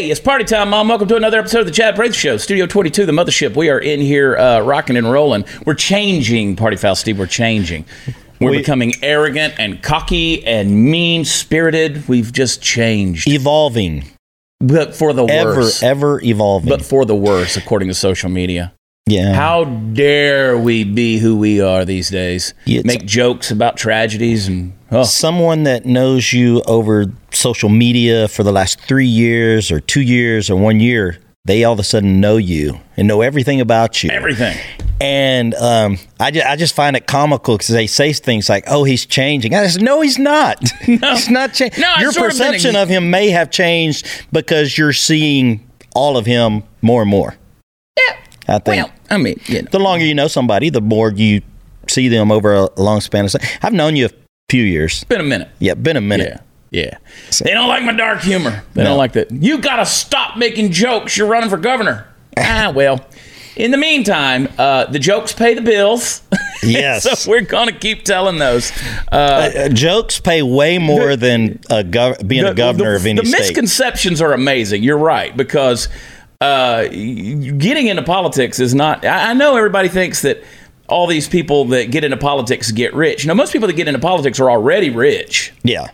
Hey, it's party time, Mom. Welcome to another episode of the Chad Prather Show, Studio 22, the mothership. We are in here uh, rocking and rolling. We're changing, Party Foul Steve. We're changing. We're We- becoming arrogant and cocky and mean spirited. We've just changed, evolving, but for the ever, worse. ever evolving. But for the worse, according to social media. Yeah, How dare we be who we are these days? It's- Make jokes about tragedies and oh, someone that knows you over social media for the last three years or two years or one year, they all of a sudden know you and know everything about you. everything. And um, I, just, I just find it comical because they say things like, "Oh, he's changing." I said, "No, he's not. he's not changing. No, your sort of perception of him may have changed because you're seeing all of him more and more." Yeah. I think Well, I mean, you know. the longer you know somebody, the more you see them over a long span of time. I've known you a few years. Been a minute. Yeah, been a minute. Yeah. Yeah. They don't like my dark humor. They No. don't like that. You got to stop making jokes. You're running for governor. ah, well. In the meantime, uh, the jokes pay the bills. Yes. so we're going to keep telling those. Uh, Uh, jokes pay way more than a gov- being a governor the, of any the state. misconceptions are amazing. You're right because uh, getting into politics is not. I, I know everybody thinks that all these people that get into politics get rich. No, most people that get into politics are already rich, yeah.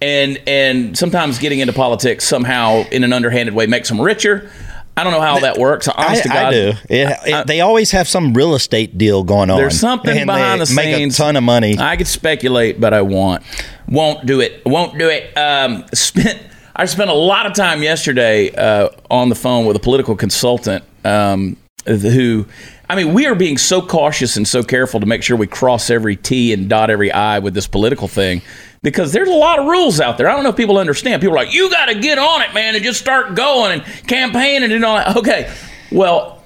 and and sometimes getting into politics somehow in an underhanded way makes them richer. I don't know how that works. I, Honest to God, I do. It, it- they always have some real estate deal going on. There's something and behind they the make scenes. a ton of money. I could speculate, but I won't. Won't do it. Won't do it. Um, spent. I spent a lot of time yesterday uh, on the phone with a political consultant um, who. I mean, we are being so cautious and so careful to make sure we cross every T and dot every I with this political thing because there's a lot of rules out there. I don't know if people understand. People are like, you got to get on it, man, and just start going and campaigning and all that. Okay, well,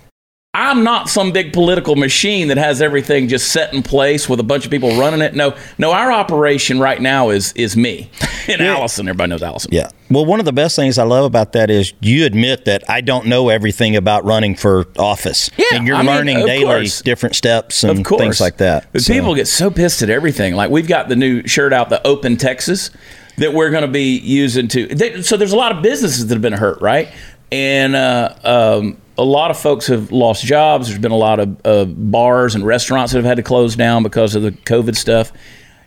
I'm not some big political machine that has everything just set in place with a bunch of people running it. No, no, our operation right now is is me and Allison. Everybody knows Allison. yeah. Well, one of the best things I love about that is you admit that I don't know everything about running for office. Yeah, And you're I learning of daily course. different steps and things like that. But So- people get so pissed at everything. Like we've got the new shirt out, the Open Texas, that we're going to be using to. They, so there's a lot of businesses that have been hurt, right? And uh, um, a lot of folks have lost jobs. There's been a lot of uh, bars and restaurants that have had to close down because of the COVID stuff.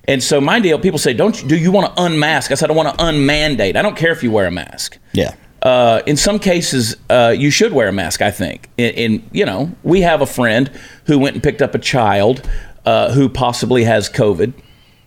And so my deal, people say, "Don't you, do you want to unmask?" I said, "I want to unmandate. I don't care if you wear a mask." yeah. uh, in some cases, uh, you should wear a mask. I think. In, in you know, we have a friend who went and picked up a child uh, who possibly has COVID,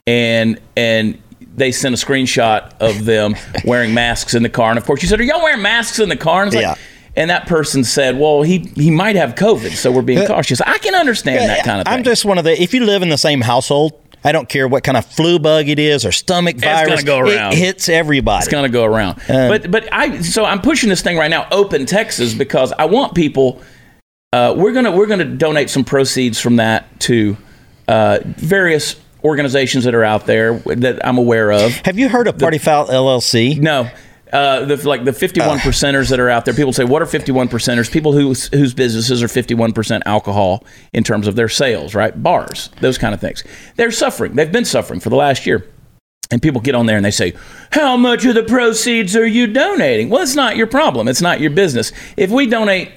and and they sent a screenshot of them wearing masks in the car. And of course, you said, "Are y'all wearing masks in the car?" And it's like- Yeah. And that person said, "Well, he he might have COVID, so we're being cautious." I can understand that kind of thing. I'm just one of the. If you live in the same household, I don't care what kind of flu bug it is or stomach virus. It's gonna virus. go around. It hits everybody. It's going to go around. Uh, but but I so I'm pushing this thing right now, Open Texas, because I want people. Uh, we're gonna we're gonna donate some proceeds from that to uh, various organizations that are out there that I'm aware of. Have you heard of Party Foul LLC? No. Uh, the, like the 51 percenters that are out there, people say, "What are 51 percenters?" People whose whose businesses are 51 percent alcohol in terms of their sales, right? Bars, those kind of things. They're suffering. They've been suffering for the last year. And people get on there and they say, How much of the proceeds are you donating? Well, it's not your problem. It's not your business. If we donate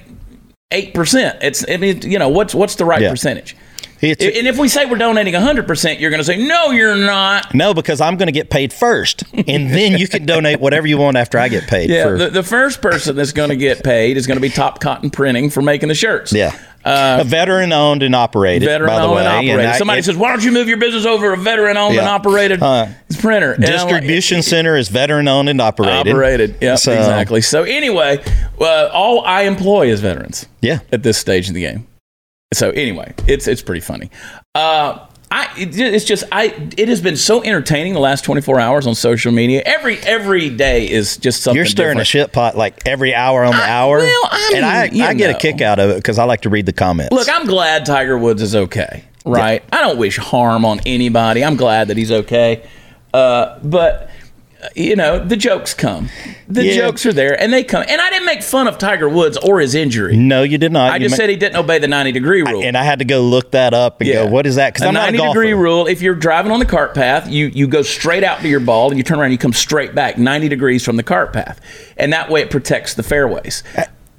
8%, it's, I mean, you know, what's, what's the right Yeah. percentage? It's- and if we say we're donating 100%, you're going to say, No, you're not. no, because I'm going to get paid first, and then you can donate whatever you want after I get paid. Yeah, for, the, the first person that's going to get paid is going to be Top Cotton Printing for making the shirts. yeah. a veteran owned and operated. Veteran by the owned way. and operated. I- Somebody it- says, "Why don't you move your business over a veteran owned and operated Uh, printer?" And I'm like, distribution center is veteran owned and operated. operated. Yeah, So- exactly. So anyway, uh, all I employ is veterans. Yeah. At this stage of the game. So anyway, it's it's pretty funny. Uh, I it, it's just I it has been so entertaining the last 24 hours on social media. Every every day is just something. You're stirring a shit pot like every hour on the I- hour. well, I and I, I get know. a kick out of it because I like to read the comments. Look, I'm glad Tiger Woods is okay. Right? I don't wish harm on anybody. I'm glad that he's okay. Uh, but you know, the jokes come. The Yeah. jokes are there, and they come. And I didn't make fun of Tiger Woods or his injury. No, you did not. I You just ma- said he didn't obey the 90 degree rule. and I had to go look that up and go, what is that? Because I'm not a 90 degree rule. If you're driving on the cart path, you you go straight out to your ball and you turn around, and you come straight back 90 degrees from the cart path, and that way it protects the fairways.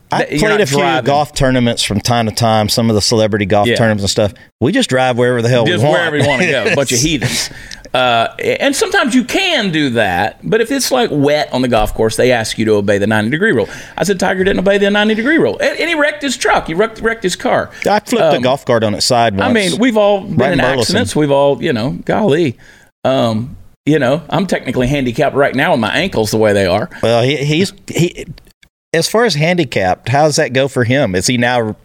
I you're played a few driving. golf tournaments from time to time. Some of the celebrity golf Yeah. tournaments and stuff. We just drive wherever the hell just we want. wherever you want to go. A bunch of heathens. Uh, and sometimes you can do that, but if it's like wet on the golf course, they ask you to obey the 90 degree rule. I said Tiger didn't obey the 90 degree rule, and, and he wrecked his truck. He wrecked, wrecked his car. I flipped a golf cart on its side once. Um, I mean, we've all been Right in accidents. We've all, you know, golly. Um, you know, I'm technically handicapped right now with my ankles the way they are. well, he, he's he. As far as handicapped, how does that go for him? Is he now,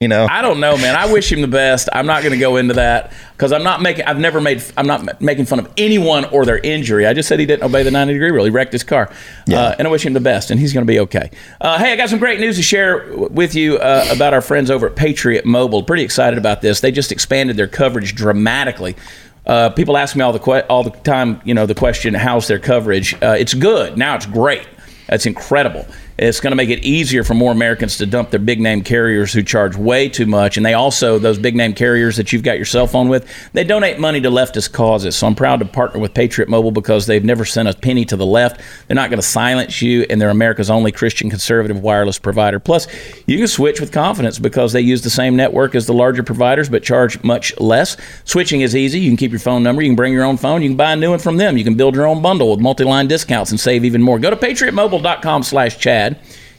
you know? I don't know, man. I wish him the best. I'm not going to go into that because I'm not making. I've never made. I'm not making fun of anyone or their injury. I just said he didn't obey the 90 degree rule. He wrecked his car, uh, and I wish him the best. And he's going to be okay. Uh, hey, I got some great news to share with you uh, about our friends over at Patriot Mobile. Pretty excited about this. They just expanded their coverage dramatically. Uh, people ask me all the que- all the time, you know, the question, "How's their coverage?" Uh, it's good now. It's great. That's incredible. It's going to make it easier for more Americans to dump their big name carriers who charge way too much. And they also, those big name carriers that you've got your cell phone with, they donate money to leftist causes. So I'm proud to partner with Patriot Mobile because they've never sent a penny to the left. They're not going to silence you, and they're America's only Christian conservative wireless provider. Plus, you can switch with confidence because they use the same network as the larger providers but charge much less. Switching is easy. You can keep your phone number, you can bring your own phone, you can buy a new one from them. You can build your own bundle with multi-line discounts and save even more. Go to patriotmobile.com slash Chad.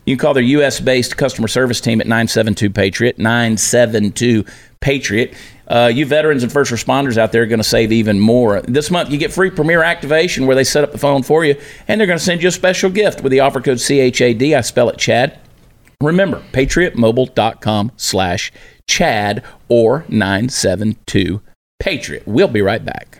You can call their U.S. based customer service team at 972 Patriot, 972 Patriot. Uh, you veterans and first responders out there are going to save even more. This month, you get free Premier activation where they set up the phone for you, and they're going to send you a special gift with the offer code CHAD. I spell it Chad. Remember, patriotmobile.com slash Chad or 972 Patriot. We'll be right back.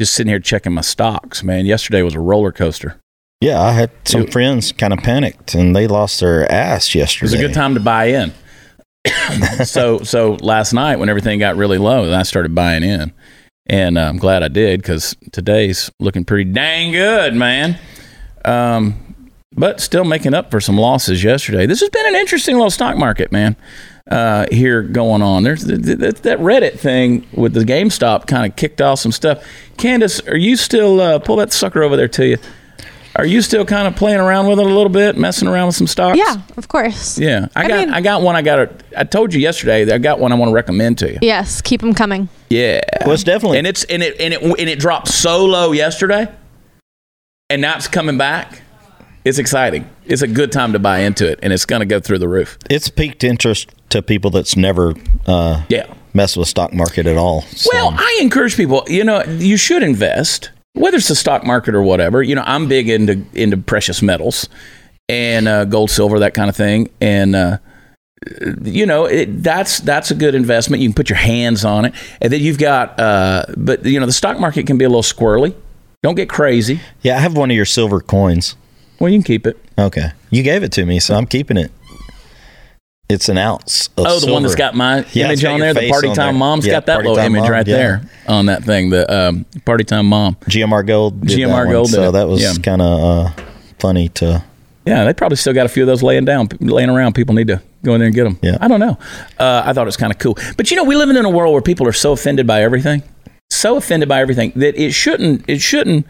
Just sitting here checking my stocks, man. Yesterday was a roller coaster. Yeah, I had some It- friends kind of panicked and they lost their ass yesterday. It was a good time to buy in. so so last night when everything got really low, then I started buying in, and uh, I'm glad I did because today's looking pretty dang good, man. Um, but still making up for some losses yesterday. This has been an interesting little stock market, man. Uh, here going on. There's th- th- th- that Reddit thing with the GameStop kind of kicked off some stuff. Candace, are you still uh, pull that sucker over there to you? Are you still kind of playing around with it a little bit, messing around with some stocks? Yeah, of course. Yeah, I, I got mean- I got one. I got a. I told you yesterday that I got one. I want to recommend to you. Yes, keep them coming. Yeah, Well, it's definitely- and it's and it and it and it dropped so low yesterday, and now it's coming back. It's exciting. It's a good time to buy into it, and it's going to go through the roof. It's piqued interest to people that's never uh, Yeah. messed with stock market at all. So, Well, I encourage people. You know, you should invest, whether it's the stock market or whatever. You know, I'm big into into precious metals and uh, gold, silver, that kind of thing, and. Uh, you know it, that's that's a good investment. You can put your hands on it, and then you've got. Uh, but you know the stock market can be a little squirrely. Don't get crazy. yeah, I have one of your silver coins. Well, you can keep it. Okay, you gave it to me, so I'm keeping it. It's an ounce. Of Oh, the one that's got my Yeah, image got on there. The party time there. mom's Yeah, got that little image Mom, right yeah. there on that thing. The um, party time mom. GMR Gold. GMR Gold So that was kind of uh, funny to. Yeah, they probably still got a few of those laying down, laying around. People need to go in there and get them. Yeah. I don't know. Uh, I thought it was kind of cool. But you know, we live in a world where people are so offended by everything, so offended by everything that it shouldn't. It shouldn't.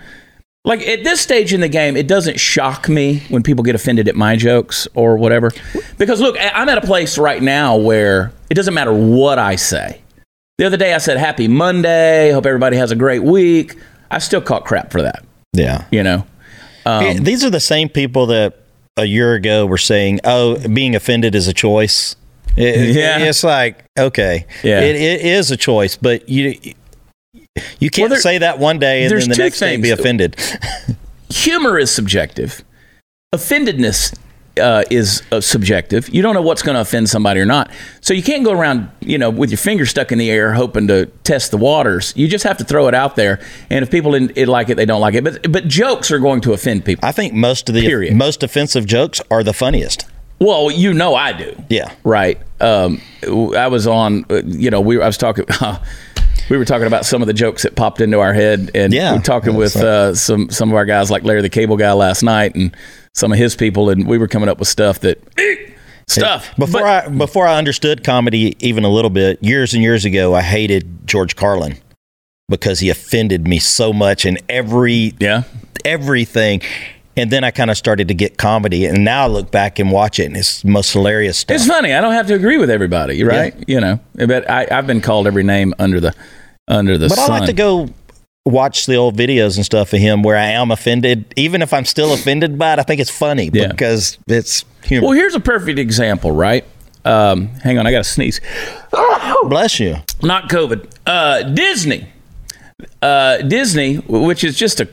Like at this stage in the game, it doesn't shock me when people get offended at my jokes or whatever. Because look, I'm at a place right now where it doesn't matter what I say. The other day I said Happy Monday. Hope everybody has a great week. I still caught crap for that. Yeah. You know. Um, These are the same people that a year ago were saying, "Oh, being offended is a choice." It- Yeah. it's like okay, Yeah. it, it is a choice, but you you can't Well, there- say that one day and then the next day be offended. humor is subjective. Offendedness uh, is uh, subjective. You don't know what's going to offend somebody or not. So you can't go around, you know, with your finger stuck in the air hoping to test the waters. You just have to throw it out there. And if people it like it, they don't like it. But but jokes are going to offend people. I think most of the Period. most offensive jokes are the funniest. Well, you know I do. Yeah. Right. Um, I was on. uh, You know, we. I was talking. we were talking about some of the jokes that popped into our head, and Yeah. we were talking with uh, some some of our guys, like Larry the Cable Guy, last night, and some of his people, and we were coming up with stuff that stuff. Before But- I before I understood comedy even a little bit, years and years ago, I hated George Carlin because he offended me so much in every yeah. everything. And then I kind of started to get comedy, and now I look back and watch it, and it's the most hilarious stuff. It's funny. I don't have to agree with everybody, right? You know, but I, I've been called every name under the under the But sun. I like to go watch the old videos and stuff of him where I am offended, even if I'm still offended by it. I think it's funny Yeah. because it's humor. well, here's a perfect example, right? Um, hang on, I got to sneeze. Bless you. not COVID. Uh, Disney. Uh, Disney, which is just a,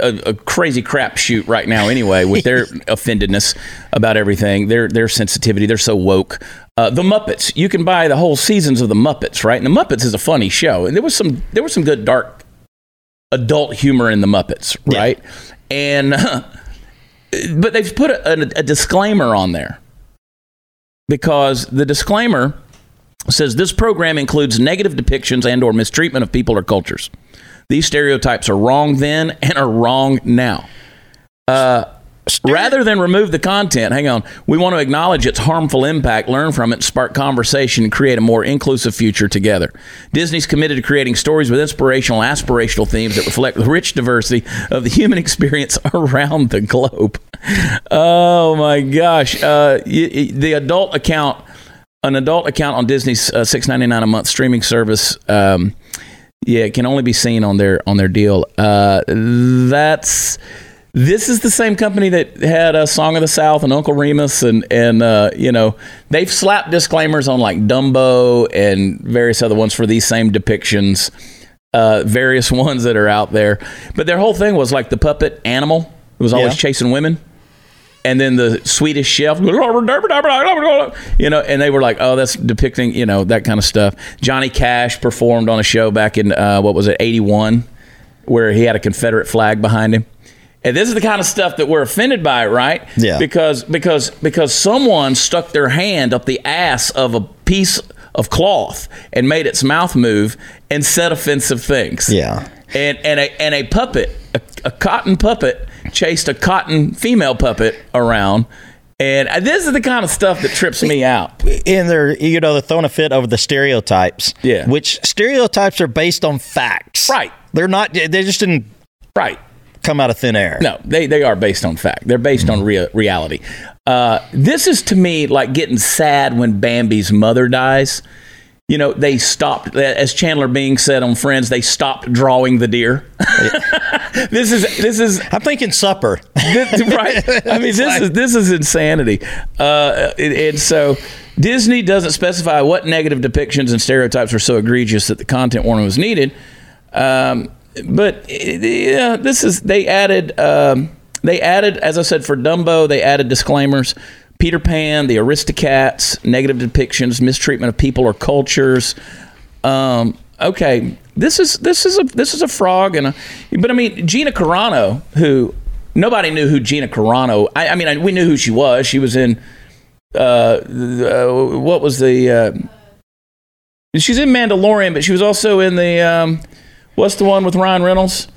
a, a crazy crap shoot right now, anyway, with their offendedness about everything, their their sensitivity, they're so woke. Uh, the Muppets, you can buy the whole seasons of the Muppets, right? And the Muppets is a funny show, and there was some there was some good dark adult humor in the Muppets, Yeah. right? And but they've put a, a, a disclaimer on there because the disclaimer says this program includes negative depictions and or mistreatment of people or cultures. These stereotypes are wrong then and are wrong now. Uh, rather than remove the content, hang on, we want to acknowledge its harmful impact, learn from it, spark conversation, and create a more inclusive future together. Disney's committed to creating stories with inspirational, aspirational themes that reflect the rich diversity of the human experience around the globe. Oh my gosh. Uh, y- y- the adult account an adult account on Disney's uh, six ninety nine a month streaming service. Um, yeah, it can only be seen on their on their deal. Uh, that's this is the same company that had a Song of the South and Uncle Remus and and uh, you know they've slapped disclaimers on like Dumbo and various other ones for these same depictions. Uh, various ones that are out there, but their whole thing was like the puppet animal. It was always Yeah. chasing women and then the Swedish chef, you know, and they were like, "Oh, that's depicting, you know, that kind of stuff." Johnny Cash performed on a show back in uh, what was it, '81, where he had a Confederate flag behind him. And this is the kind of stuff that we're offended by, right? Yeah. Because because because someone stuck their hand up the ass of a piece of cloth and made its mouth move and said offensive things Yeah. and and a and a puppet, a, a cotton puppet, chased a cotton female puppet around, and this is the kind of stuff that trips me out. and they're you know they're throwing a fit over the stereotypes. Yeah. which stereotypes are based on facts. Right. They're not. They just didn't Right? come out of thin air. No, they they are based on fact. They're based on rea- reality. Uh, this is to me like getting sad when Bambi's mother dies. You know, they stopped, as Chandler Bing said on Friends, they stopped drawing the deer. this is this is I'm thinking supper. This- right? I mean, this is this is insanity. Uh, and, and so Disney doesn't specify what negative depictions and stereotypes were so egregious that the content warning was needed. Um, but eh, yeah, this is they added um, they added, as I said, for Dumbo, they added disclaimers. Peter Pan, the Aristocats, negative depictions, mistreatment of people or cultures. Um, okay, this is this is a this is a frog and a, but I mean Gina Carano, who nobody knew who Gina Carano. I, I mean, I, we knew who she was. She was in uh, uh what was the uh, she's in Mandalorian, but she was also in the um, what's the one with Ryan Reynolds?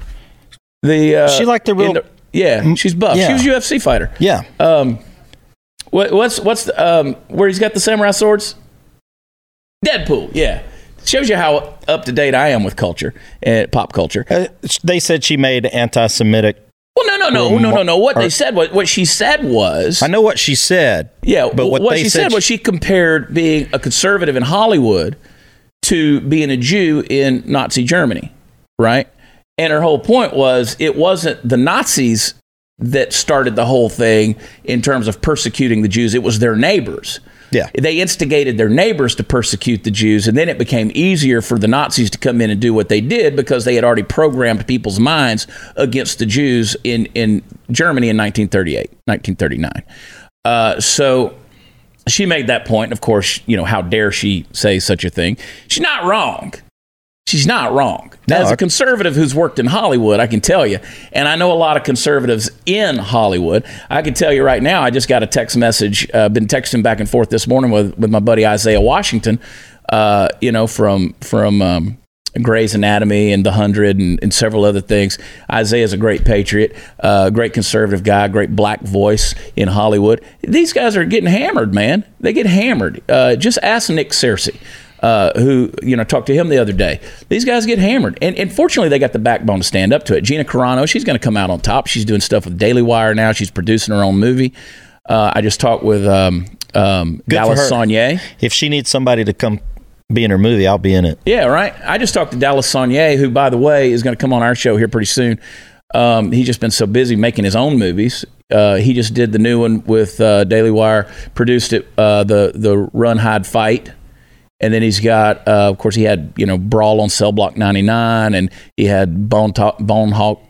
The uh, She like the real- in yeah, she's buff. Yeah. She was UFC fighter. Yeah. Um, what, what's what's the, um where he's got the samurai swords? Deadpool. Yeah, shows you how up to date I am with culture and pop culture. Uh, they said she made anti-Semitic. Well, no, no, no, no, no, no. What or- they said, what what she said was, I know what she said. yeah, but what, they she said, said, was she compared being a conservative in Hollywood to being a Jew in Nazi Germany, right? And her whole point was it wasn't the Nazis that started the whole thing in terms of persecuting the Jews; it was their neighbors. Yeah. They instigated their neighbors to persecute the Jews, and then it became easier for the Nazis to come in and do what they did because they had already programmed people's minds against the Jews in, in Germany in 1938, 1939. Uh, so she made that point. Of course, you know, how dare she say such a thing? She's not wrong. She's not wrong. No, As a conservative who's worked in Hollywood, I can tell you, and I know a lot of conservatives in Hollywood. I can tell you right now, I just got a text message, uh, been texting back and forth this morning with, with my buddy Isaiah Washington, uh, you know, from, from, um, Grey's Anatomy and The Hundred and, and several other things. Isaiah's a great patriot, uh, great conservative guy, great black voice in Hollywood. These guys are getting hammered, man. They get hammered. Uh, just ask Nick Searcy. Uh, who you know talked to him the other day? These guys get hammered, and, and fortunately they got the backbone to stand up to it. Gina Carano, she's going to come out on top. She's doing stuff with Daily Wire now. She's producing her own movie. Uh, I just talked with um, um, Dallas. Sonnier. If she needs somebody to come be in her movie, I'll be in it. Yeah, right. I just talked to Dallas Sonnier, who, by the way, is going to come on our show here pretty soon. Um, he's just been so busy making his own movies. Uh, he just did the new one with uh, Daily Wire, produced it, uh, the the Run Hide Fight, and then he's got, uh, of course, he had you know Brawl on Cell Block 99, and he had Bone to- Bone Hawk.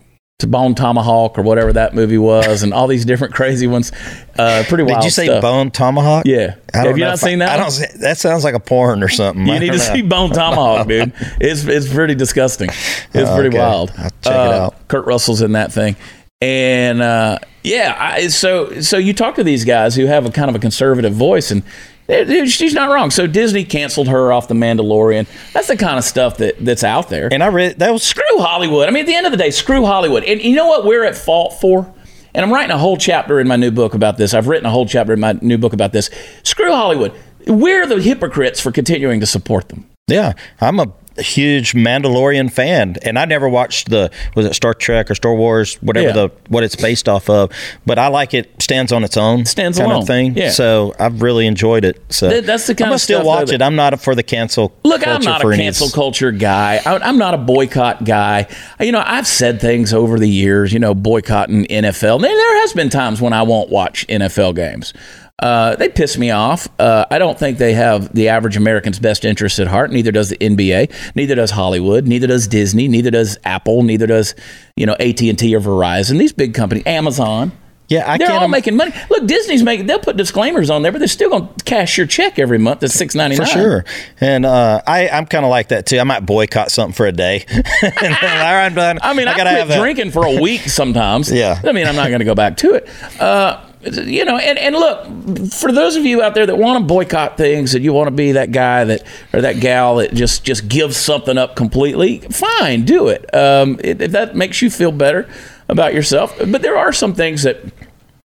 To Bone Tomahawk or whatever that movie was, and all these different crazy ones. Uh, pretty wild Did you say stuff. Bone Tomahawk? Yeah. I Have you know not I- seen that I don't. see- That sounds like a porn or something. You I need to know. see Bone Tomahawk, dude. It's it's pretty disgusting. It's Oh, pretty okay. wild. I'll check it Uh, out. Kurt Russell's in that thing, and uh, yeah. I, so so you talk to these guys who have a kind of a conservative voice, and she's not wrong. So Disney canceled her off the Mandalorian. That's the kind of stuff that that's out there. And I read that was screw Hollywood. I mean, at the end of the day, screw Hollywood. And you know what we're at fault for? And I'm writing a whole chapter in my new book about this. I've written a whole chapter in my new book about this. Screw Hollywood. We're the hypocrites for continuing to support them. Yeah, I'm a huge Mandalorian fan, and I never watched the was it Star Trek or Star Wars, whatever Yeah. the what it's based off of. But I like it stands on its own, Stands kind alone. of thing. Yeah. So I've really enjoyed it. So That- that's the kind I'm of still stuff, watch though, it. I'm not for the cancel. Look, I'm not a cancel culture guy. I, I'm not a boycott guy. You know, I've said things over the years, you know, boycotting NFL. And there has been times when I won't watch NFL games. Uh, they piss me off. Uh, I don't think they have the average American's best interest at heart. Neither does the NBA. Neither does Hollywood. Neither does Disney. Neither does Apple. Neither does you know AT and T or Verizon. These big companies, Amazon. Yeah, I they're all im- making money. Look, Disney's making. They'll put disclaimers on there, but they're still going to cash your check every month at six ninety For nine. sure, and uh, I I'm kind of like that too. I might boycott something for a day. then, all right, I'm done. I mean, I, gotta quit have drinking for a week sometimes. Yeah. I mean, I'm not going to go back to it. Uh, you know, and, and look, for those of you out there that want to boycott things and you want to be that guy that or that gal that just just gives something up completely, fine, do it. Um, it- if that makes you feel better about yourself. But there are some things that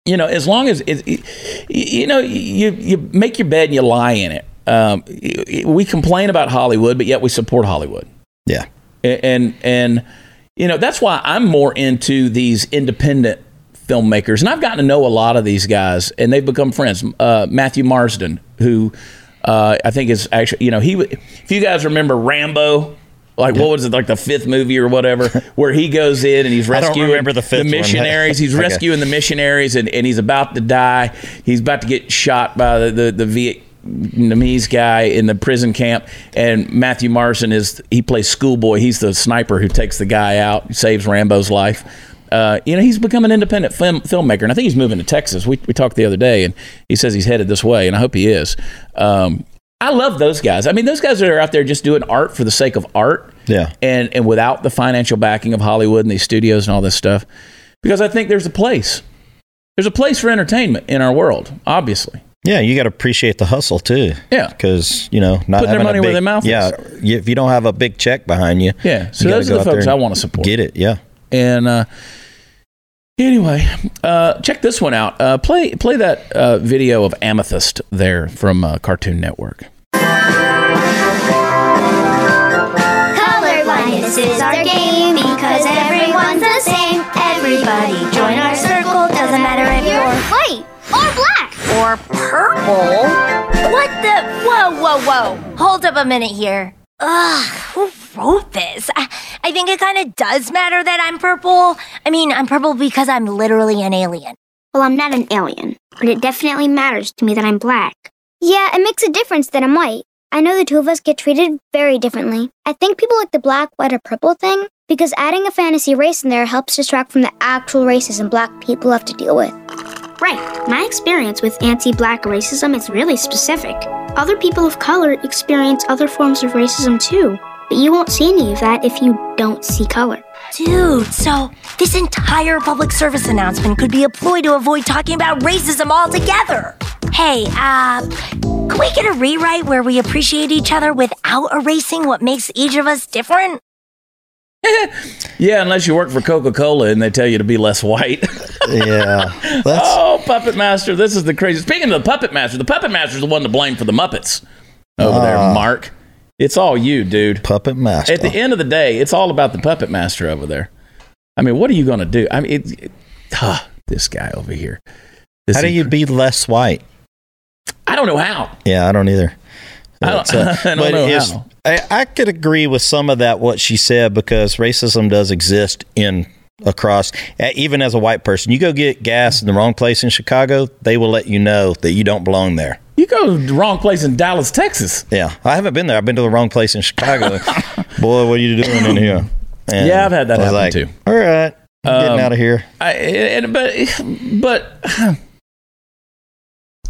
you know, as long as it, it- you know, you you make your bed and you lie in it. Um, we complain about Hollywood, but yet we support Hollywood Yeah, and and you know that's why I'm more into these independent filmmakers, and I've gotten to know a lot of these guys, and they've become friends. Uh, Matthew Marsden, who uh, I think is actually, you know, he. If you guys remember Rambo. Like what was it like the fifth movie or whatever where he goes in and he's rescuing remember the one. missionaries he's Okay. rescuing the missionaries and, and he's about to die he's about to get shot by the the, the Vietnamese guy in the prison camp and Matthew Marsden is he plays schoolboy he's the sniper who takes the guy out saves Rambo's life uh, you know he's become an independent film, filmmaker and I think he's moving to Texas we, we talked the other day and he says he's headed this way and I hope he is um, I love those guys I mean those guys that are out there just doing art for the sake of art yeah. and and without the financial backing of Hollywood and these studios and all this stuff, because I think there's a place. There's a place for entertainment in our world, obviously. Yeah, you got to appreciate the hustle too. Yeah. because you know not Putting their having money a where their mouth yeah, if you don't have a big check behind you, Yeah. So you those are the folks I want to support. Get it? Yeah. And uh, anyway, uh, check this one out. Uh, play play that uh, video of Amethyst there from uh, Cartoon Network. Color blindness is our game because everyone's the same. Everybody join our circle. Doesn't matter if you're white or black or purple. What the? Whoa, whoa, whoa! Hold up a minute here. Ugh, who wrote this? I, I think it kind of does matter that I'm purple. I mean, I'm purple because I'm literally an alien. Well, I'm not an alien, but it definitely matters to me that I'm black. Yeah, it makes a difference that I'm white. I know the two of us get treated very differently. I think people like the black, white, or purple thing because adding a fantasy race in there helps distract from the actual racism black people have to deal with. Right. My experience with anti black racism is really specific. Other people of color experience other forms of racism too, but you won't see any of that if you don't see color. Dude, so this entire public service announcement could be a ploy to avoid talking about racism altogether. Hey, uh, can we get a rewrite where we appreciate each other without erasing what makes each of us different? Yeah, unless you work for Coca Cola and they tell you to be less white. Yeah. That's oh, Puppet Master, this is the crazy. Speaking of the Puppet Master, the Puppet Master's the one to blame for the Muppets over there, Mark. It's all you, dude. puppet master. At the end of the day, it's all about the Puppet Master over there. I mean, what are you going to do? I mean, it, it- ah, this guy over here. This How do is- you be less white? I don't know how. Yeah, I don't either. I don't- uh, I don't but know how. I, I could agree with some of that what she said because racism does exist in across even as a white person. You go get gas in the wrong place in Chicago, they will let you know that you don't belong there. You go to the wrong place in Dallas, Texas. Yeah, I haven't been there. I've been to the wrong place in Chicago. Boy, what are you doing in here? And Yeah, I've had that happen like, too. All right, I'm Um, getting out of here. I, and, but but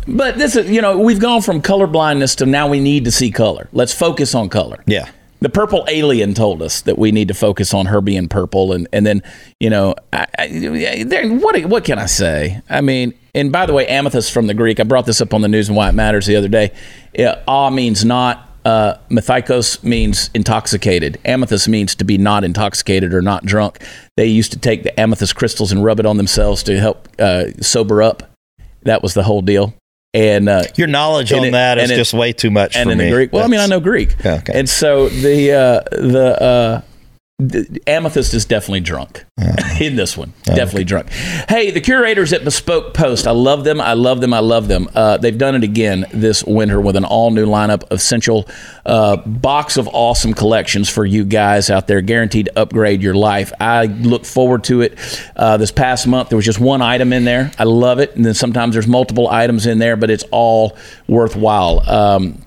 but this is you know we've gone from color blindness to now we need to see color. Let's focus on color. Yeah, The purple alien told us that we need to focus on her being purple, and and then you know I, I, what what can I say? I mean, and by the way, amethyst from the Greek. I brought this up on the news and why it matters the other day. Ah means not. Uh, means intoxicated. Amethyst means to be not intoxicated or not drunk. They used to take the amethyst crystals and rub it on themselves to help uh, sober up. That was the whole deal. And uh, your knowledge on it- that is it- just way too much and for in me. the Greek. Well, I mean, I know Greek, okay. and so the uh, the, uh, the amethyst is definitely drunk in this one. Definitely drunk. Hey, the curators at Bespoke Post, I love them. I love them. I love them. Uh, they've done it again this winter with an all new lineup of essential uh, box of awesome collections for you guys out there, guaranteed to upgrade your life. I look forward to it. Uh, this past month, there was just one item in there. I love it, and then sometimes there's multiple items in there, but it's all worthwhile. Um,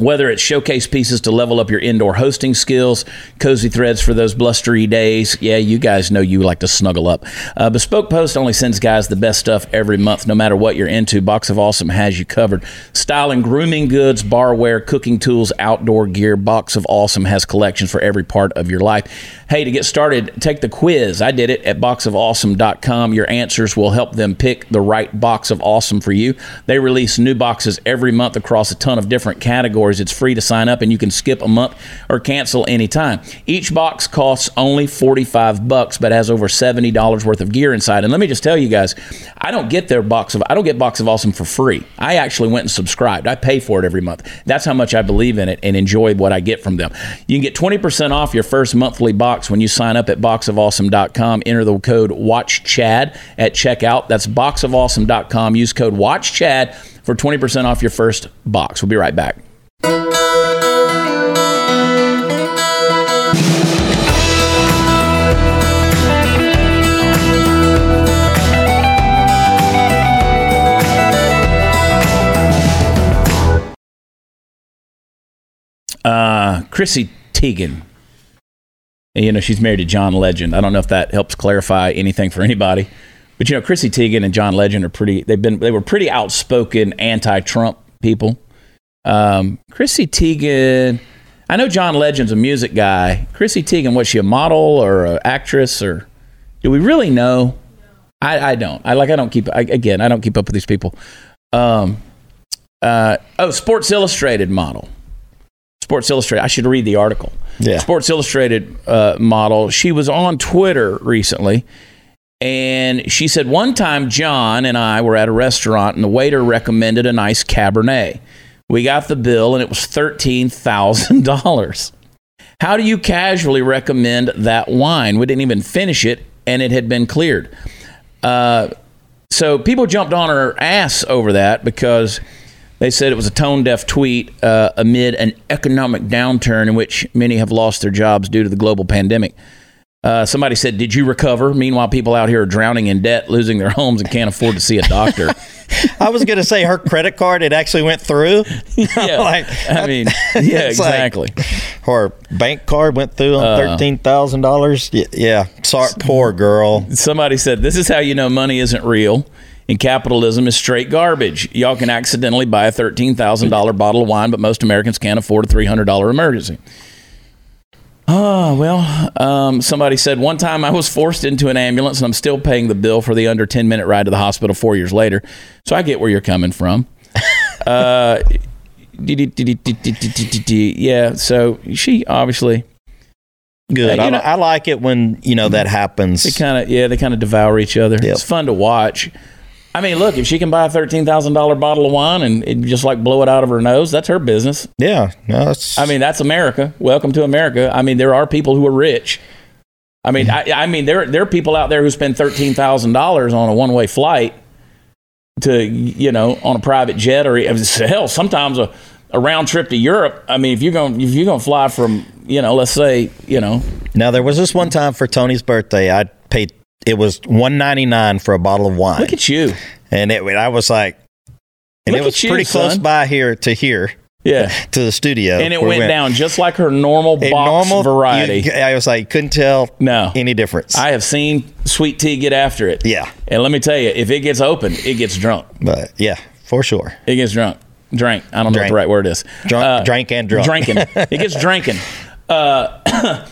whether it's showcase pieces to level up your indoor hosting skills, cozy threads for those blustery days. Yeah, you guys know you like to snuggle up. Uh, Bespoke Post only sends guys the best stuff every month, no matter what you're into. Box of Awesome has you covered. Style and grooming goods, barware, cooking tools, outdoor gear. Box of Awesome has collections for every part of your life. Hey, to get started, take the quiz. I did it at boxofawesome.com. Your answers will help them pick the right box of awesome for you. They release new boxes every month across a ton of different categories. It's free to sign up and you can skip a month or cancel anytime. Each box costs only 45 bucks but has over $70 worth of gear inside. And let me just tell you guys, I don't get their box of I don't get box of awesome for free. I actually went and subscribed. I pay for it every month. That's how much I believe in it and enjoy what I get from them. You can get 20% off your first monthly box when you sign up at boxofawesome.com. Enter the code WATCHCHAD at checkout. That's boxofawesome.com. Use code WATCHCHAD for 20% off your first box. We'll be right back. Uh, Chrissy Teigen. You know, she's married to John Legend. I don't know if that helps clarify anything for anybody. But you know, Chrissy Teigen and John Legend are pretty they've been they were pretty outspoken anti-Trump people. Um, Chrissy Teigen I know John Legend's a music guy. Chrissy Teigen, was she a model or an actress or do we really know? I, I don't. I like I don't keep I, again, I don't keep up with these people. Um uh oh, Sports Illustrated model. Sports Illustrated. I should read the article. Yeah. Sports Illustrated uh, model. She was on Twitter recently, and she said one time John and I were at a restaurant, and the waiter recommended a nice Cabernet. We got the bill, and it was thirteen thousand dollars. How do you casually recommend that wine? We didn't even finish it, and it had been cleared. Uh, so people jumped on her ass over that because they said it was a tone deaf tweet uh, amid an economic downturn in which many have lost their jobs due to the global pandemic. Uh, somebody said, Did you recover? Meanwhile, people out here are drowning in debt, losing their homes, and can't afford to see a doctor. I was going to say her credit card it actually went through. yeah. Like, I mean, yeah, it's like- exactly. Her bank card went through Uh. on thirteen thousand dollars. Yeah, sorry, poor girl. Somebody said, This is how you know money isn't real. And capitalism is straight garbage. Y'all can accidentally buy a $13,000 bottle of wine, but most Americans can't afford a $300 emergency. Oh, well, um, somebody said one time I was forced into an ambulance and I'm still paying the bill for the under 10 minute ride to the hospital four years later. So I get where you're coming from. uh, yeah, so she obviously Good. Uh, I, know- I like it when you know that happens. they kind of yeah they kind of devour each other. Yep. It's fun to watch. I mean, look, if she can buy a thirteen thousand dollar bottle of wine and it just like blow it out of her nose, that's her business. yeah, no, it's, I mean, that's America. Welcome to America. I mean, there are people who are rich. I mean, I, I mean, there there are people out there who spend thirteen thousand dollars on a one way flight to you know on a private jet or hell sometimes a, a round trip to Europe. I mean, if you're going if you're going to fly from you know let's say you know now there was this one time for Tony's birthday. I paid. It was one ninety nine for a bottle of wine, look at you and it. I was like, and Look it was you, pretty close by here to here yeah, to the studio, and it where we went down just like her normal box normal variety. you- I was like, couldn't tell No. any difference. I have seen sweet tea get after it. Yeah. and let me tell you, if it gets open, it gets drunk. but yeah, for sure. It gets drunk. Drink. I don't know what the right word is. Drunk, drank and drunk. Drinking. it gets drinking. Uh,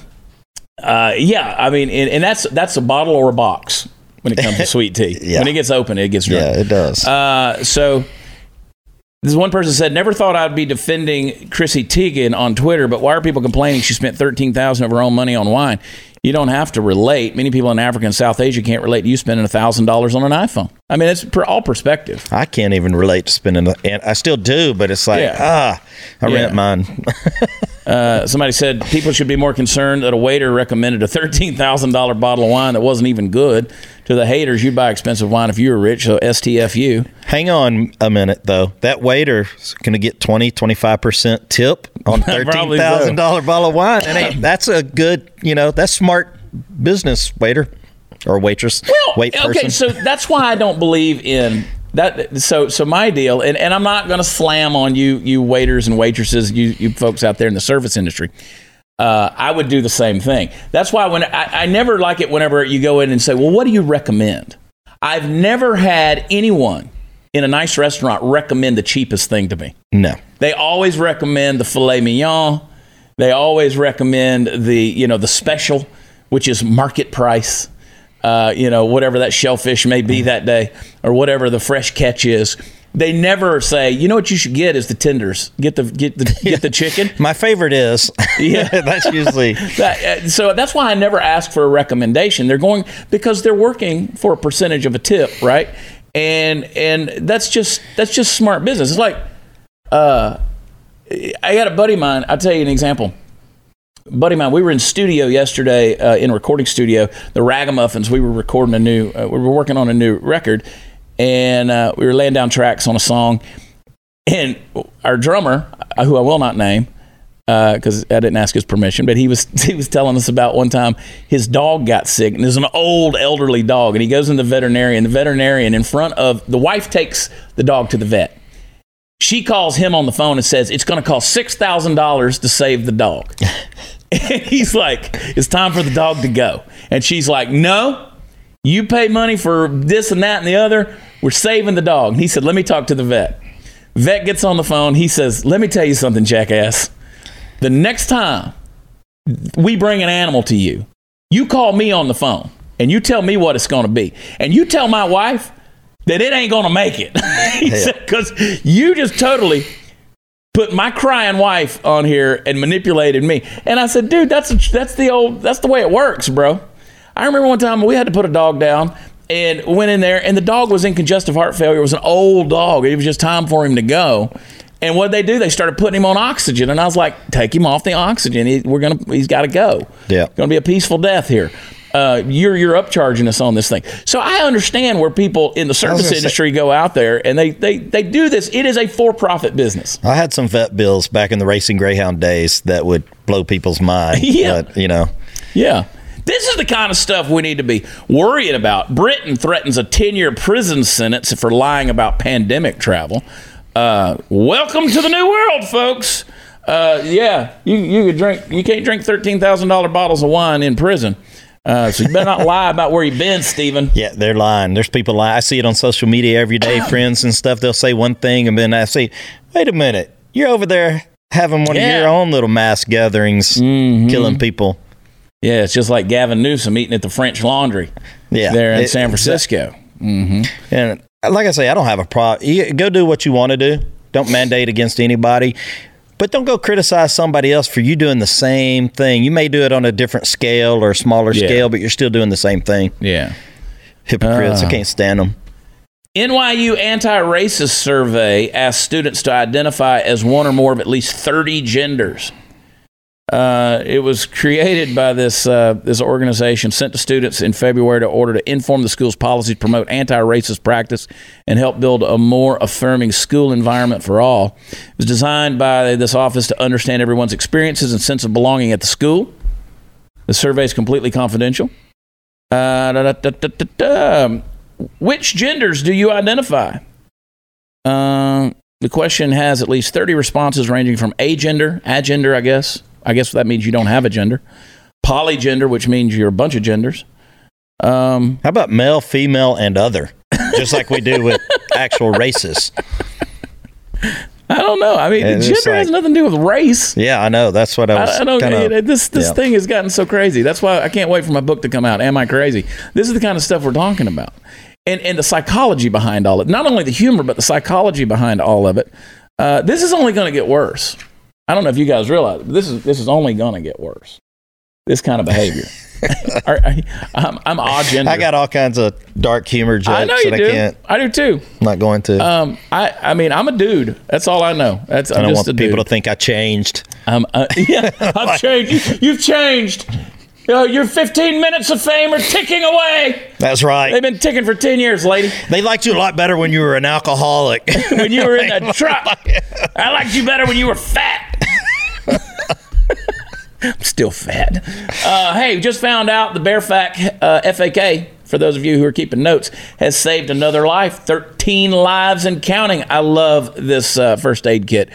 uh, yeah, I mean, and, and that's that's a bottle or a box when it comes to sweet tea. Yeah. When it gets open, it gets drunk. Yeah, it does. Uh, so this one person said, "Never thought I'd be defending Chrissy Teigen on Twitter, but why are people complaining she spent thirteen thousand of her own money on wine? You don't have to relate. Many people in Africa and South Asia can't relate to you spending thousand dollars on an iPhone. I mean, it's per, all perspective. I can't even relate to spending, a, and I still do, but it's like, Yeah. ah, I Yeah. rent mine. Uh, somebody said people should be more concerned that a waiter recommended a thirteen thousand dollar bottle of wine that wasn't even good. To the haters, you'd buy expensive wine if you were rich. So STFU. Hang on a minute, though. That waiter's going to get 20, 25% tip on $13,000 bottle of wine. And that's a good, you know, that's smart business, waiter or waitress. wait person. okay, so that's why I don't believe in that. So, so my deal, and, and I'm not going to slam on you, you waiters and waitresses, you, you folks out there in the service industry. Uh, I would do the same thing. That's why when I, I never like it whenever you go in and say, "Well, what do you recommend?" I've never had anyone in a nice restaurant recommend the cheapest thing to me. no. They always recommend the filet mignon. They always recommend the you know the special, which is market price. Uh, you know whatever that shellfish may be that day, or whatever the fresh catch is. They never say, you know what you should get is the tenders. Get the get the get the chicken. My favorite is. Yeah. that's usually. That, uh, so that's why I never ask for a recommendation. They're going because they're working for a percentage of a tip, right? And and that's just that's just smart business. It's like uh, I got a buddy of mine. I'll tell you an example. Buddy of mine, we were in studio yesterday uh, in recording studio, the Ragamuffins. We were recording a new, uh, we were working on a new record, and uh, we were laying down tracks on a song. And our drummer, uh, who I will not name, because I didn't ask his permission, but he was he was telling us about one time his dog got sick, and there's an old elderly dog, and he goes in the veterinarian. The veterinarian in front of the wife takes the dog to the vet. She calls him on the phone and says it's going to cost six thousand dollars to save the dog. and he's like, "It's time for the dog to go," and she's like, "No, you pay money for this and that and the other. We're saving the dog." And he said, "Let me talk to the vet." Vet gets on the phone. He says, "Let me tell you something, jackass." the next time we bring an animal to you, you call me on the phone and you tell me what it's going to be. And you tell my wife that it ain't going to make it. because you just totally put my crying wife on here and manipulated me. And I said, dude, that's, that's the old, that's the way it works, bro. I remember one time we had to put a dog down and went in there and the dog was in congestive heart failure. It was an old dog. It was just time for him to go. And what did they do, they started putting him on oxygen, and I was like, "Take him off the oxygen. He, we're gonna, he's got to go. Yeah. going to be a peaceful death here. Uh, you're you're upcharging us on this thing. So I understand where people in the service gonna say- industry go out there and they they they do this. It is a for profit business. I had some vet bills back in the racing greyhound days that would blow people's mind. Yeah. But, you know, Yeah. This is the kind of stuff we need to be worrying about. Britain threatens a 10 year prison sentence for lying about pandemic travel. Uh, welcome to the new world, folks. Uh, yeah, you, you could drink, you can't drink $13,000 bottles of wine in prison. Uh, so you better not lie about where you've been, Stephen. Yeah, they're lying. There's people lying. I see it on social media every day. friends and stuff. They'll say one thing, and then I say, "Wait a minute, you're over there having one Yeah. of your own little mass gatherings, killing people." Yeah, it's just like Gavin Newsom eating at the French Laundry Yeah, there in It- San Francisco. And like I say, I don't have a problem. Go do what you want to do. Don't mandate against anybody. But don't go criticize somebody else for you doing the same thing. You may do it on a different scale or a smaller Yeah. scale, but you're still doing the same thing. Yeah. Hypocrites. Ah. I can't stand them. NYU anti-racist survey asked students to identify as one or more of at least 30 genders. Uh, it was created by this uh, this organization sent to students in February to order to inform the school's policies, promote anti-racist practice, and help build a more affirming school environment for all. It was designed by this office to understand everyone's experiences and sense of belonging at the school. The survey is completely confidential. Uh, da, da, da. Which genders do you identify? Uh, the question has at least 30 responses ranging from agender, agender, I guess. I guess that means you don't have a gender. Polygender, which means you're a bunch of genders. Um, How about male, female, and other? Just like we do with actual races. I don't know. I mean, it's gender has nothing to do with race. Yeah, I know. That's what I was. I, I don't. kinda- this this yeah. thing has gotten so crazy. That's why I can't wait for my book to come out. Am I crazy? This is the kind of stuff we're talking about, and and the psychology behind all of it. Not only the humor, but the psychology behind all of it. Uh, this is only going to get worse. I don't know if you guys realize, but this is this is only going to get worse. This kind of behavior. I, I'm, I'm odd gender. I got all kinds of dark humor jokes I know you that do. I can't. I do too. I'm not going to. Um, I I mean, I'm a dude. That's all I know. That's I I'm don't just want people dude. to think I changed. Um, uh, yeah, I've changed. You, you've changed. Uh, your 15 minutes of fame are ticking away. That's right. They've been ticking for 10 years, lady. They liked you a lot better when you were an alcoholic. When you were in the truck, I liked you better when you were fat. I'm still fat. Uh, hey, just found out the BearFAK uh, FAK, for those of you who are keeping notes, has saved another life 13 lives and counting. I love this uh, first aid kit.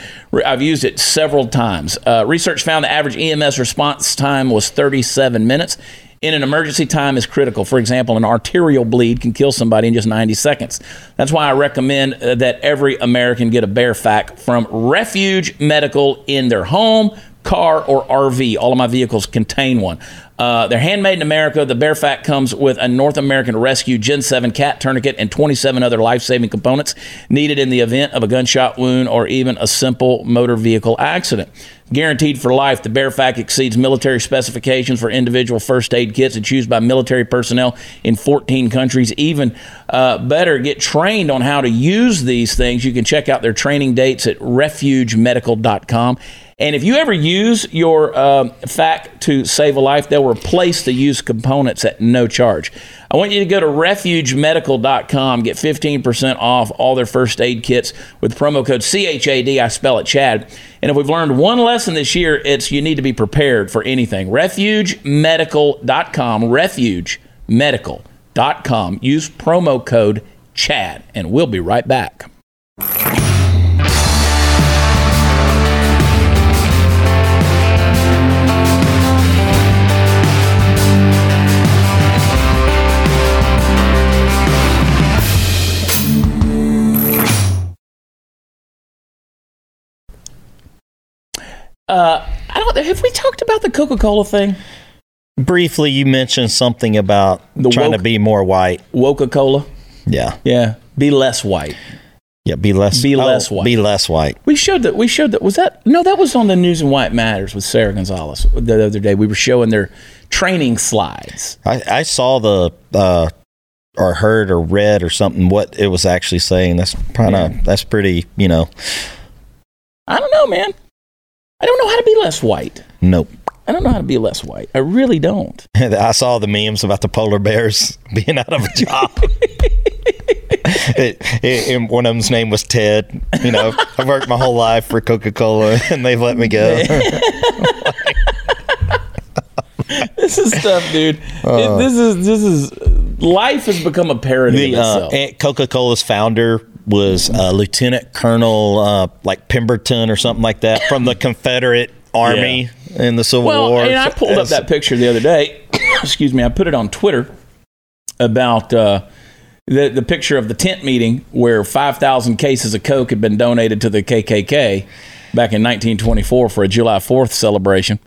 I've used it several times. Uh, research found the average EMS response time was 37 minutes. In an emergency, time is critical. For example, an arterial bleed can kill somebody in just 90 seconds. That's why I recommend uh, that every American get a BearFAK from Refuge Medical in their home, car, or RV. All of my vehicles contain one. Uh, they're handmade in America. The BearFAK comes with a North American Rescue Gen 7 cat tourniquet and 27 other life saving components needed in the event of a gunshot wound or even a simple motor vehicle accident. Guaranteed for life, the BearFAK exceeds military specifications for individual first aid kits. It's used by military personnel in 14 countries. Even uh, better, get trained on how to use these things. You can check out their training dates at refugemedical.com. And if you ever use your um, FAK to save a life, they'll replace the used components at no charge. I want you to go to refugemedical.com, get 15% off all their first aid kits with promo code CHAD. I spell it Chad. And if we've learned one lesson this year, it's you need to be prepared for anything. Refugemedical.com, refugemedical.com. Use promo code CHAD, and we'll be right back. Uh, I don't. Have we talked about the Coca Cola thing? Briefly, you mentioned something about The trying woke- to be more white. Coca Cola. Yeah, Yeah, be less white. yeah. Be less. Be oh, less white. Be less white. We showed that. We showed that. Was that no? That was on the News and Why It Matters with Sara Gonzales the other day. We were showing their training slides. I, I saw the uh, or heard or read or something what it was actually saying. That's kind of Yeah. that's pretty. You know, I don't know, man. I don't know how to be less white. nope. I don't know how to be less white. I really don't. I saw the memes about the polar bears being out of a job. it, it, one of them's name was Ted. You know, I've worked my whole life for Coca Cola, and they've let me go. This is stuff, dude. It- this is this is life has become a parody the of uh. Coca Cola's founder was uh, Lieutenant Colonel uh, like Pemberton or something like that from the Confederate Army in the Civil well, War. and I pulled up that picture the other day. excuse me, I put it on Twitter about uh, the the picture of the tent meeting where 5,000 cases of Coke had been donated to the KKK back in 1924 for a July 4th celebration.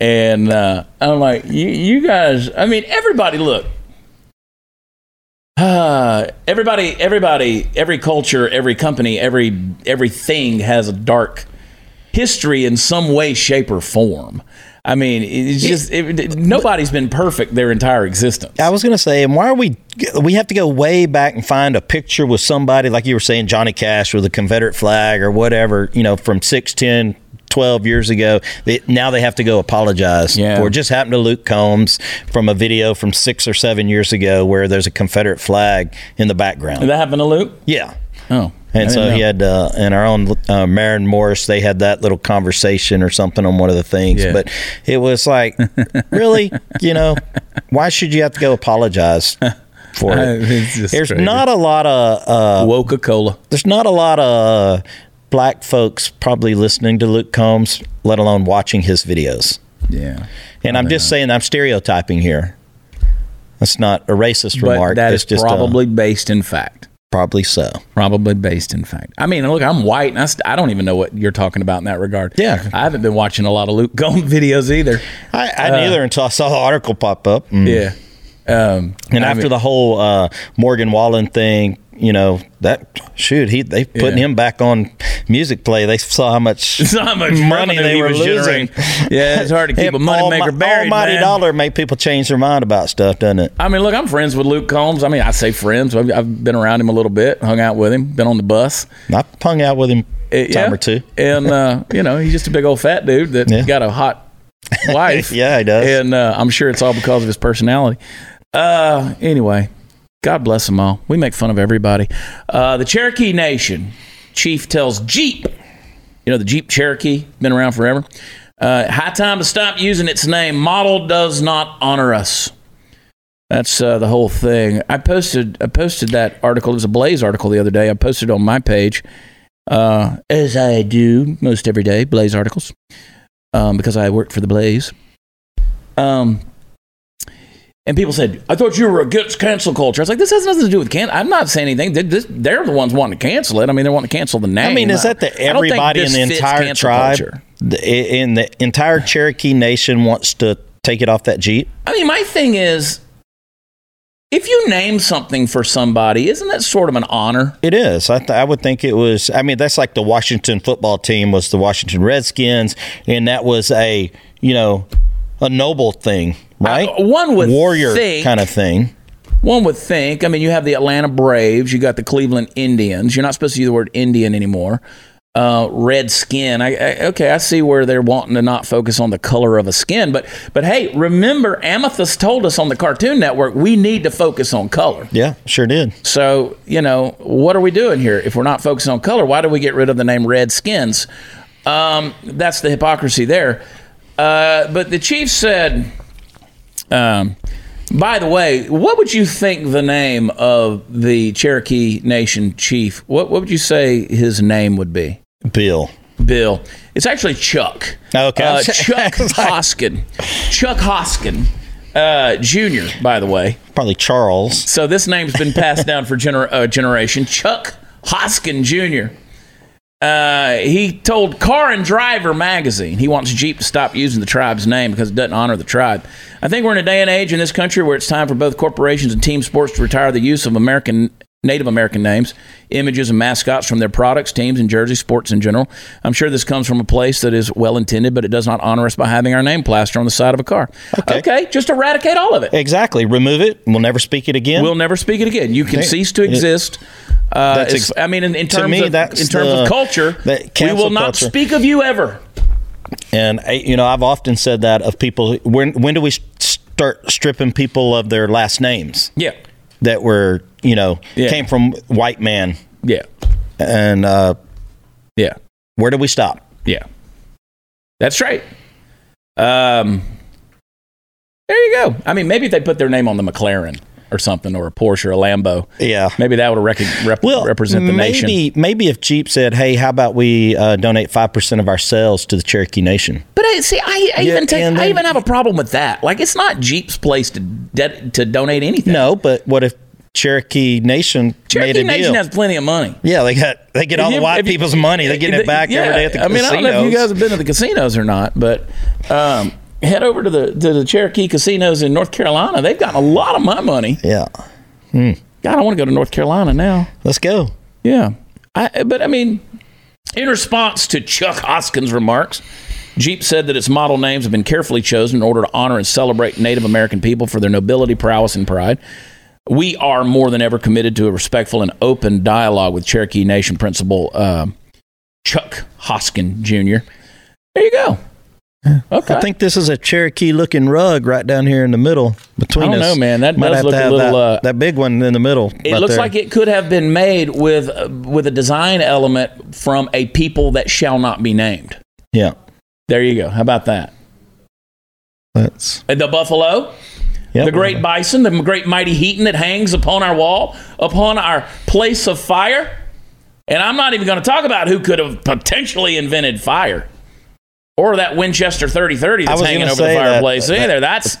And uh, I'm like, you, you guys, I mean, everybody, look. Uh, everybody, everybody, every culture, every company, every everything has a dark history in some way, shape, or form. I mean, it's just it, nobody's been perfect their entire existence. I was going to say, and why are we? We have to go way back and find a picture with somebody like you were saying, Johnny Cash with a Confederate flag or whatever, you know, from six, ten, 12 years ago. They, now they have to go apologize Yeah. for. It just happened to Luke Combs from a video from six or seven years ago where there's a Confederate flag in the background. Did that happen to Luke? yeah. Oh, And so know. he had, uh, and our own uh, Maren Morris, they had that little conversation or something on one of the things. Yeah. But it was like, really, you know, why should you have to go apologize for it? There's crazy. not a lot of uh, Coca Cola. there's not a lot of uh, black folks probably listening to Luke Combs, let alone watching his videos. Yeah, And I'm just saying, I'm stereotyping here. That's not a racist but remark. that It's is just uh, probably based in fact. probably so. Probably based in fact. I mean, look, I'm white, and I, st- I don't even know what you're talking about in that regard. Yeah. I haven't been watching a lot of Luke Combs videos either. I, I neither until I saw the article pop up. Mm. Yeah. Um, And after the whole uh, Morgan Wallen thing, you know that shoot, he they putting Yeah. him back on music play. They saw how much Saw how much money they he were was losing. Yeah, it's hard to keep a moneymaker buried, Almighty man. dollar make people change their mind about stuff, doesn't it? I mean, look, I'm friends with Luke Combs. I mean, I say friends. I've, I've been around him a little bit, hung out with him, been on the bus. I hung out with him a Uh, time yeah. or two. And, uh, you know, he's just a big old fat dude that Yeah. got a hot wife. Yeah, he does. And uh, I'm sure it's all because of his personality. Uh, anyway, God bless them all. We make fun of everybody. Uh, the Cherokee Nation chief tells Jeep, you know, the Jeep Cherokee, been around forever. Uh, high time to stop using its name. Model does not honor us. That's uh, the whole thing. I posted I posted that article. It was a Blaze article the other day. I posted on my page, uh, as I do most every day. Blaze articles, um, because I work for the Blaze. Um, and people said, "I thought you were against cancel culture." I was like, "This has nothing to do with cancel. I'm not saying anything. They, this, they're the ones wanting to cancel it. I mean, they want to cancel the name. I mean, is that the everybody in the entire tribe, the, in the entire Cherokee Nation wants to take it off that Jeep? I mean, my thing is, if you name something for somebody, isn't that sort of an honor? It is. I, th- I would think it was. I mean, that's like the Washington football team was the Washington Redskins, and that was a you know a noble thing, right? Uh, one would warrior think- kind of thing. One would think. I mean, you have the Atlanta Braves, you got the Cleveland Indians. You're not supposed to use the word Indian anymore. Uh, red skin. I, I, okay, I see where they're wanting to not focus on the color of a skin, but but hey, remember Amethyst told us on the Cartoon Network we need to focus on color. Yeah, sure did. So you know what are we doing here? If we're not focusing on color, why do we get rid of the name Redskins? Um, that's the hypocrisy there. Uh, but the chief said. Um, by the way, what would you think the name of the Cherokee Nation chief? What what would you say his name would be? Bill. Bill. It's actually Chuck. Okay. Uh, Chuck Hoskin. Chuck Hoskin, uh, Jr. By the way. Probably Charles. So this name's been passed down for gener- uh, generation. Chuck Hoskin Jr. Uh, he told Car and Driver magazine he wants Jeep to stop using the tribe's name because it doesn't honor the tribe. I think we're in a day and age in this country where it's time for both corporations and team sports to retire the use of American Native American names, images, and mascots from their products, teams, and jersey sports in general. I'm sure this comes from a place that is well intended, but it does not honor us by having our name plaster on the side of a car. Okay, just eradicate all of it. Exactly. Remove it. We'll never speak it again. We'll never speak it again. You can cease to exist. Uh, That's ex- I mean, in, in terms me, of in terms the- of culture, we will not culture. speak of you ever. And I, you know, I've often said that of people. When when do we start stripping people of their last names Yeah, that were you know Yeah. came from white man? yeah, And uh, yeah, where do we stop? yeah. That's right. Um, there you go. I mean, maybe if they put their name on the McLaren, or something, or a Porsche or a Lambo. Yeah. maybe that would rec- rep- well, represent the maybe, nation. Maybe if Jeep said, "Hey, how about we uh, donate five percent of our sales to the Cherokee Nation?" But I, see, I, I Yeah, even take, and I even have a problem with that. Like, it's not Jeep's place to de- to donate anything. No, but what if Cherokee Nation Cherokee made a Nation deal? has plenty of money. yeah, they got they get all If the white you- people's money. They're getting it back Yeah, every day at the I mean, casinos. I don't know if you guys have been to the casinos or not, but um, head over to the to the Cherokee casinos in North Carolina. They've got a lot of my money. yeah, God, I want to go to North Carolina now. let's go. Yeah, I, but I mean, in response to Chuck Hoskins' remarks, Jeep said that its model names have been carefully chosen in order to honor and celebrate Native American people for their nobility, prowess, and pride. We are more than ever committed to a respectful and open dialogue with Cherokee Nation Principal um Chuck Hoskin Jr. There you go. Okay. I think this is a Cherokee looking rug right down here in the middle between I don't us. know, man. That Might does have look to a have little, That, uh, that big one in the middle. It right looks there. like it could have been made with uh, with a design element from a people that shall not be named. Yeah, There you go. How about that? that's And the buffalo, yep. the great bison, the great mighty heaton that hangs upon our wall, upon our place of fire. And I'm not even going to talk about who could have potentially invented fire, or that Winchester 3030 that's hanging over the that- fireplace that- either. That's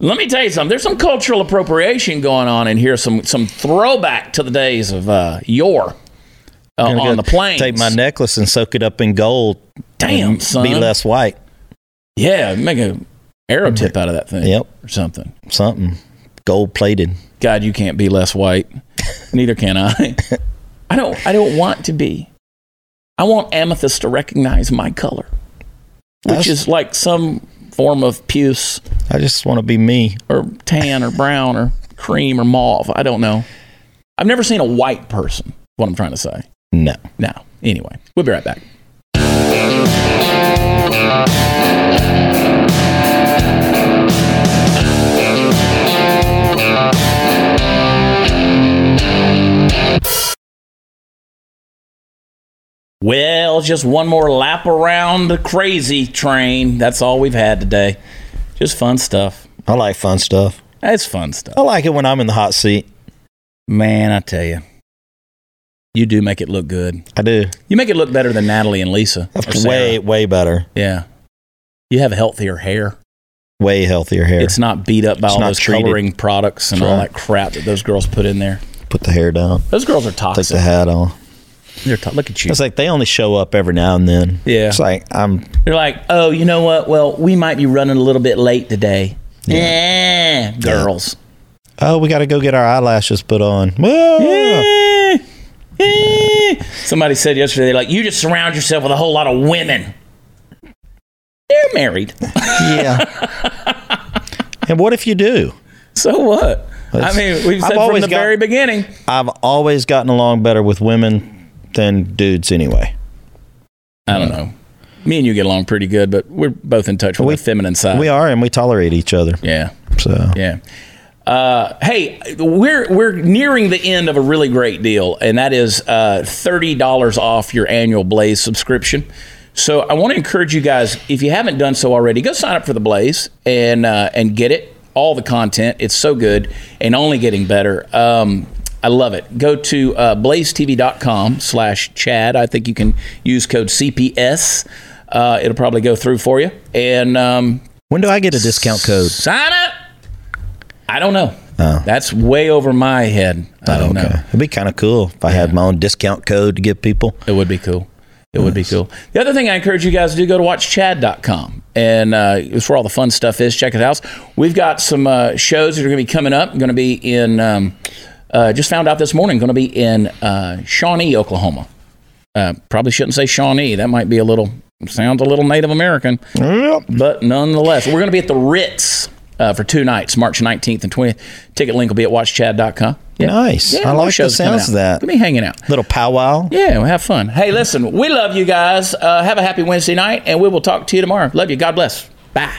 let me tell you something. There's some cultural appropriation going on in here. Some some throwback to the days of uh, yore uh, on the plane. Take my necklace and soak it up in gold. Damn, son. Be less white. Yeah, make a arrow tip out of that thing. Yep. or something. Something gold plated. God, you can't be less white. Neither can I. I don't. I don't want to be. I want amethyst to recognize my color, which That's- is like some form of puce I just want to be me. or tan or brown or cream or mauve. I don't know. I've never seen a white person. What I'm trying to say. No. No. Anyway, we'll be right back. Well, just one more lap around the crazy train. That's all we've had today. Just fun stuff. I like fun stuff. It's fun stuff. I like it when I'm in the hot seat. Man, I tell you, you do make it look good. I do. You make it look better than Natalie and Lisa. Way, way better. Yeah. You have healthier hair. Way healthier hair. It's not beat up by It's all those treated. coloring products and all that crap that those girls put in there. Put the hair down. Those girls are Take toxic. the hat on. They're to- look at you. It's like they only show up every now and then. Yeah. It's like I'm. They're like, oh, you know what? Well, we might be running a little bit late today. Yeah. girls. Oh, we got to go get our eyelashes put on. Whoa. Eh, eh. Somebody said yesterday, they're like, you just surround yourself with a whole lot of women. They're married. Yeah. and what if you do? So what? I mean, we've I've said from always the got- very beginning. I've always gotten along better with women than dudes anyway. I don't know. Me and you get along pretty good, but we're both in touch with We- the feminine side. We are, and we tolerate each other. Yeah, So yeah. Uh, hey, we're we're nearing the end of a really great deal, and that is uh, thirty dollars off your annual Blaze subscription. So I want to encourage you guys, if you haven't done so already, go sign up for the Blaze and uh, and get it. All the content, it's so good and only getting better. Um, I love it. Go to uh, blazetv.com slash Chad. I think you can use code CPS. Uh, it'll probably go through for you. And um, when do I get a discount code? Sign up. I don't know. Oh. That's way over my head. I don't know. It'd be kind of cool if I had my own discount code to give people. It would be cool. It would be cool. The other thing I encourage you guys to do, go to watchchad.com. And uh, it's where all the fun stuff is. Check it out. We've got some uh, shows that are going to be coming up. Going to be in, um, uh, just found out this morning, going to be in uh, Shawnee, Oklahoma. Uh, probably shouldn't say Shawnee. That might be a little, sounds a little Native American. But nonetheless, we're going to be at the Ritz uh, for two nights, March 19th and 20th. Ticket link will be at watchchad.com. Yeah. Nice. I more like the sounds of that. Gonna be hanging out. Little powwow. Yeah, we'll have fun. Hey, listen, we love you guys. Uh, have a happy Wednesday night, and we will talk to you tomorrow. Love you. God bless. Bye.